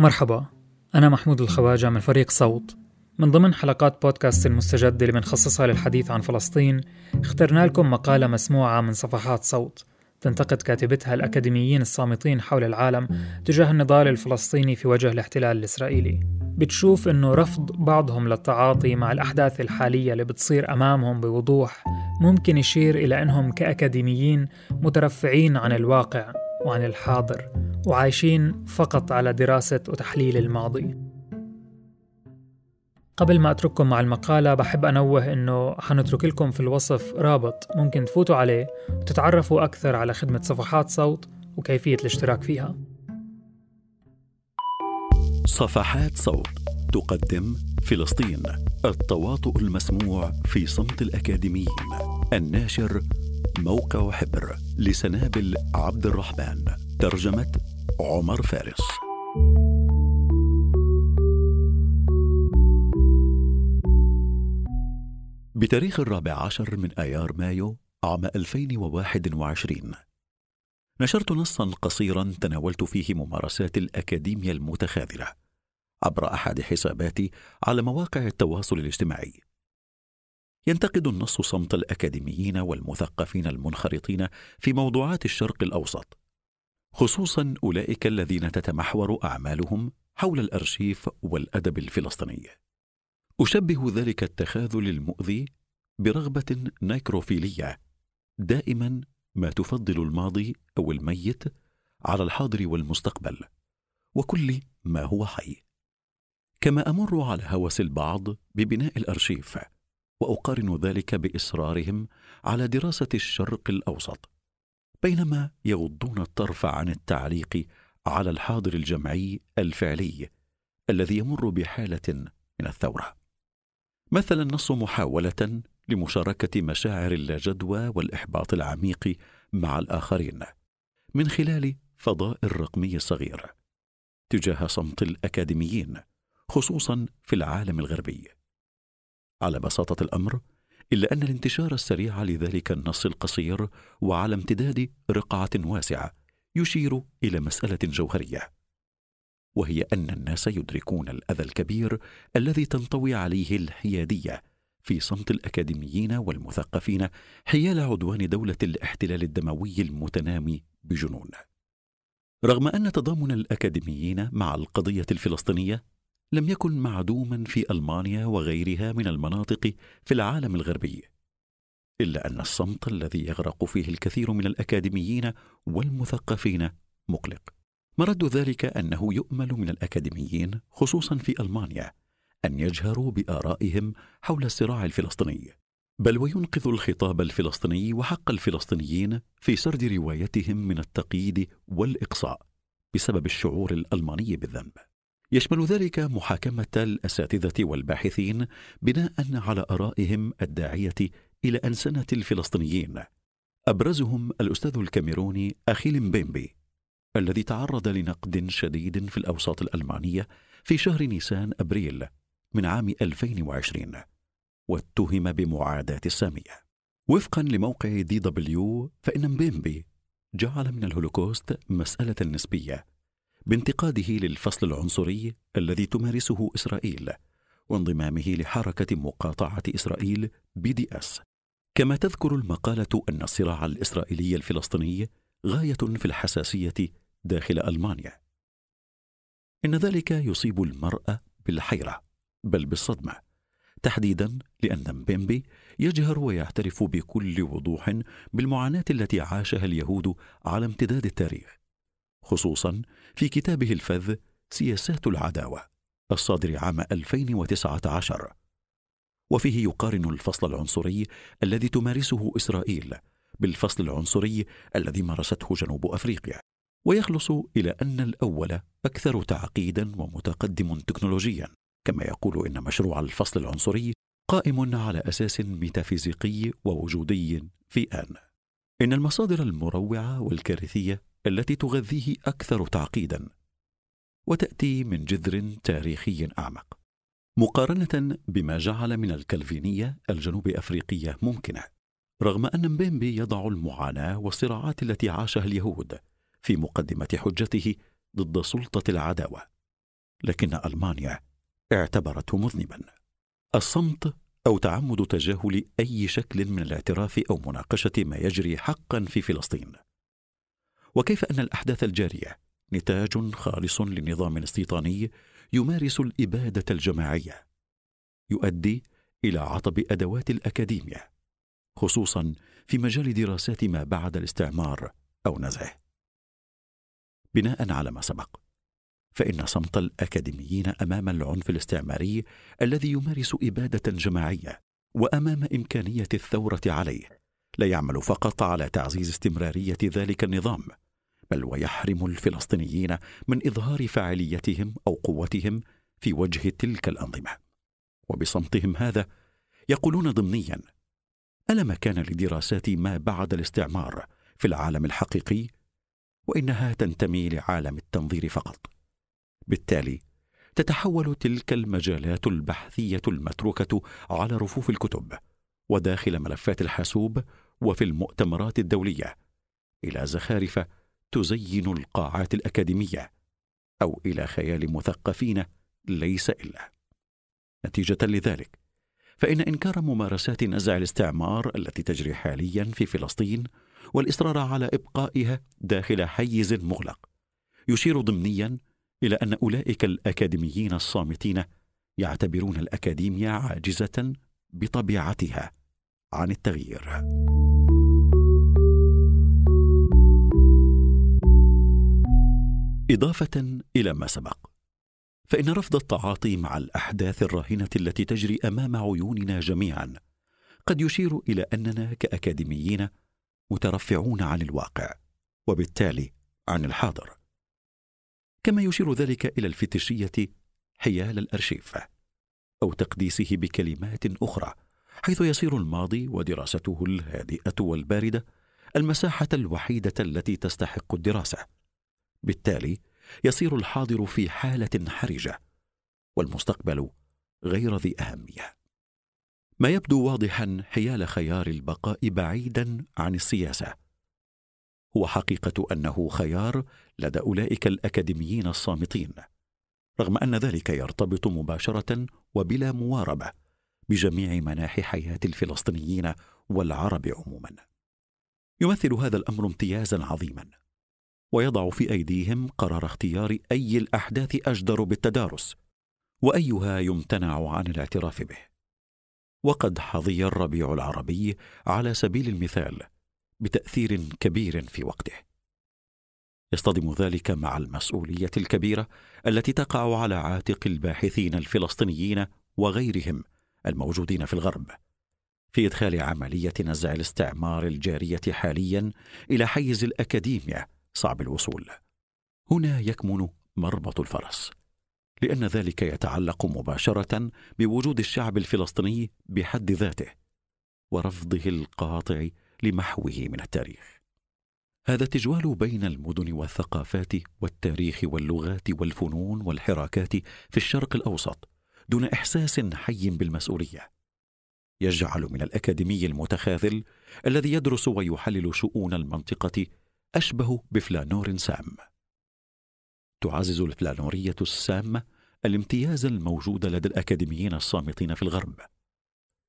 مرحبا أنا محمود الخواجة من فريق صوت. من ضمن حلقات بودكاست المستجد اللي بنخصصها للحديث عن فلسطين اخترنا لكم مقالة مسموعة من صفحات صوت. تنتقد كاتبتها الأكاديميين الصامتين حول العالم تجاه النضال الفلسطيني في وجه الاحتلال الإسرائيلي. بتشوف أنه رفض بعضهم للتعاطي مع الأحداث الحالية اللي بتصير أمامهم بوضوح ممكن يشير إلى أنهم كأكاديميين مترفعين عن الواقع وعن الحاضر. وعايشين فقط على دراسة وتحليل الماضي. قبل ما أترككم مع المقالة بحب أنوه أنه حنترك لكم في الوصف رابط ممكن تفوتوا عليه وتتعرفوا أكثر على خدمة صفحات صوت وكيفية الاشتراك فيها. صفحات صوت تقدم فلسطين التواطؤ المسموع في صمت الأكاديميين الناشر موقع حبر لسنابل عبد الرحمن ترجمة عمر فارس. بتاريخ الرابع عشر من آيار مايو عام 2021 نشرت نصا قصيرا تناولت فيه ممارسات الأكاديمية المتخاذلة عبر أحد حساباتي على مواقع التواصل الاجتماعي. ينتقد النص صمت الأكاديميين والمثقفين المنخرطين في موضوعات الشرق الأوسط خصوصا أولئك الذين تتمحور أعمالهم حول الأرشيف والأدب الفلسطيني. أشبه ذلك التخاذل المؤذي برغبة نيكروفيلية دائما ما تفضل الماضي أو الميت على الحاضر والمستقبل وكل ما هو حي. كما أمر على هوس البعض ببناء الأرشيف وأقارن ذلك بإصرارهم على دراسة الشرق الأوسط. بينما يغضون الطرف عن التعليق على الحاضر الجمعي الفعلي الذي يمر بحالة من الثورة. مثل النص محاولة لمشاركة مشاعر اللاجدوى والإحباط العميق مع الآخرين من خلال فضاء الرقمي الصغير تجاه صمت الأكاديميين خصوصا في العالم الغربي. على بساطة الأمر إلا أن الانتشار السريع لذلك النص القصير وعلى امتداد رقعة واسعة يشير إلى مسألة جوهرية وهي أن الناس يدركون الأذى الكبير الذي تنطوي عليه الحيادية في صمت الأكاديميين والمثقفين حيال عدوان دولة الاحتلال الدموي المتنامي بجنون. رغم أن تضامن الأكاديميين مع القضية الفلسطينية لم يكن معدوما في ألمانيا وغيرها من المناطق في العالم الغربي إلا أن الصمت الذي يغرق فيه الكثير من الأكاديميين والمثقفين مقلق. مرد ذلك أنه يؤمل من الأكاديميين خصوصا في ألمانيا أن يجهروا بآرائهم حول الصراع الفلسطيني. بل وينقذ الخطاب الفلسطيني وحق الفلسطينيين في سرد روايتهم من التقييد والإقصاء بسبب الشعور الألماني بالذنب. يشمل ذلك محاكمة الأساتذة والباحثين بناء على آرائهم الداعية إلى أنسنة الفلسطينيين. أبرزهم الأستاذ الكاميروني أخيل مبيمبي الذي تعرض لنقد شديد في الأوساط الألمانية في شهر نيسان أبريل من عام 2020 واتهم بمعاداة السامية. وفقا لموقع DW فإن مبيمبي جعل من الهولوكوست مسألة نسبية بانتقاده للفصل العنصري الذي تمارسه إسرائيل وانضمامه لحركة مقاطعة إسرائيل BDS. كما تذكر المقالة أن الصراع الإسرائيلي الفلسطيني غاية في الحساسية داخل ألمانيا. إن ذلك يصيب المرء بالحيرة بل بالصدمة تحديدا لأن مبيمبي يجهر ويعترف بكل وضوح بالمعاناة التي عاشها اليهود على امتداد التاريخ. خصوصا في كتابه الفذ سياسات العداوة الصادر عام 2019 وفيه يقارن الفصل العنصري الذي تمارسه إسرائيل بالفصل العنصري الذي مارسته جنوب أفريقيا ويخلص إلى أن الأول أكثر تعقيدا ومتقدم تكنولوجيا. كما يقول إن مشروع الفصل العنصري قائم على أساس ميتافيزيقي ووجودي في آن. إن المصادر المروعة والكارثية التي تغذيه أكثر تعقيدا وتأتي من جذر تاريخي أعمق مقارنة بما جعل من الكالفينية الجنوب أفريقية ممكنة رغم أن مبيمبي يضع المعاناة والصراعات التي عاشها اليهود في مقدمة حجته ضد سلطة العداوة لكن ألمانيا اعتبرته مذنبا. الصمت أو تعمد تجاهل أي شكل من الاعتراف أو مناقشة ما يجري حقا في فلسطين. وكيف أن الأحداث الجارية نتاج خالص لنظام استيطاني يمارس الإبادة الجماعية يؤدي إلى عطب أدوات الأكاديمية خصوصا في مجال دراسات ما بعد الاستعمار أو نزعه. بناء على ما سبق فإن صمت الأكاديميين أمام العنف الاستعماري الذي يمارس إبادة جماعية وأمام إمكانية الثورة عليه لا يعمل فقط على تعزيز استمرارية ذلك النظام بل ويحرم الفلسطينيين من إظهار فاعليتهم أو قوتهم في وجه تلك الأنظمة. وبصمتهم هذا يقولون ضمنيا ألا مكان لدراسات ما بعد الاستعمار في العالم الحقيقي؟ وإنها تنتمي لعالم التنظير فقط. بالتالي تتحول تلك المجالات البحثية المتروكة على رفوف الكتب وداخل ملفات الحاسوب وفي المؤتمرات الدولية إلى زخارف تزين القاعات الأكاديمية أو إلى خيال مثقفين ليس إلا. نتيجة لذلك فإن إنكار ممارسات نزع الاستعمار التي تجري حاليا في فلسطين والإصرار على إبقائها داخل حيز مغلق يشير ضمنيا إلى أن أولئك الأكاديميين الصامتين يعتبرون الاكاديميا عاجزة بطبيعتها عن التغيير. إضافة إلى ما سبق. فإن رفض التعاطي مع الأحداث الراهنه التي تجري أمام عيوننا جميعا قد يشير إلى أننا كأكاديميين مترفعون عن الواقع وبالتالي عن الحاضر. كما يشير ذلك إلى الفتشيه حيال الأرشيف أو تقديسه بكلمات أخرى حيث يصير الماضي ودراسته الهادئة والباردة المساحة الوحيدة التي تستحق الدراسة. بالتالي يصير الحاضر في حالة حرجة والمستقبل غير ذي أهمية. ما يبدو واضحا حيال خيار البقاء بعيدا عن السياسة. هو حقيقة أنه خيار لدى أولئك الأكاديميين الصامتين رغم أن ذلك يرتبط مباشرة وبلا مواربة بجميع مناحي حياة الفلسطينيين والعرب عموما. يمثل هذا الأمر امتيازا عظيما. ويضع في أيديهم قرار اختيار أي الأحداث أجدر بالتدارس وأيها يمتنع عن الاعتراف به. وقد حظي الربيع العربي على سبيل المثال بتأثير كبير في وقته. يصطدم ذلك مع المسؤولية الكبيرة التي تقع على عاتق الباحثين الفلسطينيين وغيرهم الموجودين في الغرب في إدخال عملية نزع الاستعمار الجارية حاليا إلى حيز الاكاديميا صعب الوصول. هنا يكمن مربط الفرس. لأن ذلك يتعلق مباشرة بوجود الشعب الفلسطيني بحد ذاته ورفضه القاطع لمحوه من التاريخ. هذا التجوال بين المدن والثقافات والتاريخ واللغات والفنون والحراكات في الشرق الأوسط دون إحساس حي بالمسؤولية. يجعل من الأكاديمي المتخاذل الذي يدرس ويحلل شؤون المنطقة أشبه بفلانور سام. تعزز الفلانورية السامه الامتياز الموجود لدى الأكاديميين الصامتين في الغرب.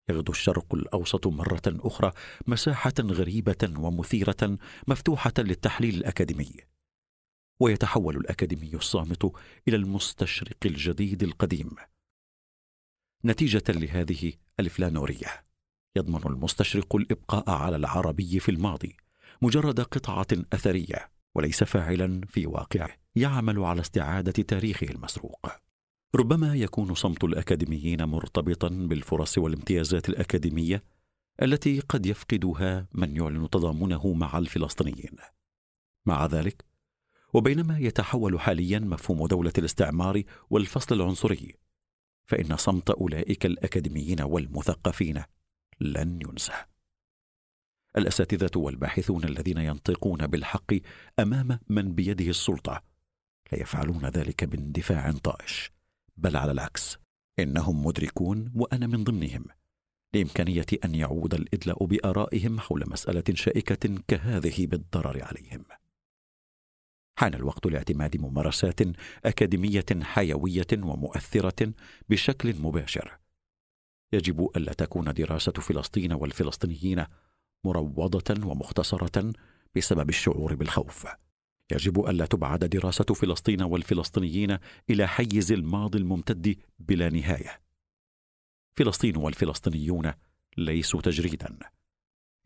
يغدو الشرق الأوسط مرة أخرى مساحة غريبة ومثيرة مفتوحة للتحليل الأكاديمي. ويتحول الأكاديمي الصامت إلى المستشرق الجديد القديم. نتيجة لهذه الفلانورية يضمن المستشرق الإبقاء على العربي في الماضي. مجرد قطعة أثرية وليس فاعلا في واقعه يعمل على استعادة تاريخه المسروق. ربما يكون صمت الأكاديميين مرتبطا بالفرص والامتيازات الأكاديمية التي قد يفقدها من يعلن تضامنه مع الفلسطينيين. مع ذلك وبينما يتحول حاليا مفهوم دولة الاستعمار والفصل العنصري فإن صمت أولئك الأكاديميين والمثقفين لن ينسى. الأساتذة والباحثون الذين ينطقون بالحق أمام من بيده السلطة لا يفعلون ذلك باندفاع طائش بل على العكس إنهم مدركون وأنا من ضمنهم لإمكانية أن يعود الإدلاء بآرائهم حول مسألة شائكة كهذه بالضرر عليهم. حان الوقت لاعتماد ممارسات أكاديمية حيوية ومؤثرة بشكل مباشر. يجب ألا تكون دراسة فلسطين والفلسطينيين مروضة ومختصرة بسبب الشعور بالخوف. يجب ألا تبعد دراسة فلسطين والفلسطينيين إلى حيز الماضي الممتد بلا نهاية. فلسطين والفلسطينيون ليسوا تجريدا.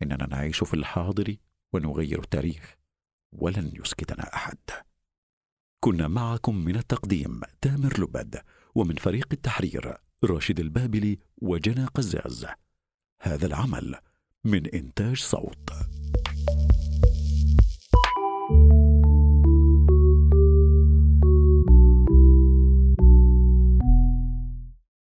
إننا نعيش في الحاضر ونغير التاريخ ولن يسكتنا أحد. كنا معكم من التقديم تامر لبد ومن فريق التحرير راشد البابلي وجنى قزاز. هذا العمل من إنتاج صوت.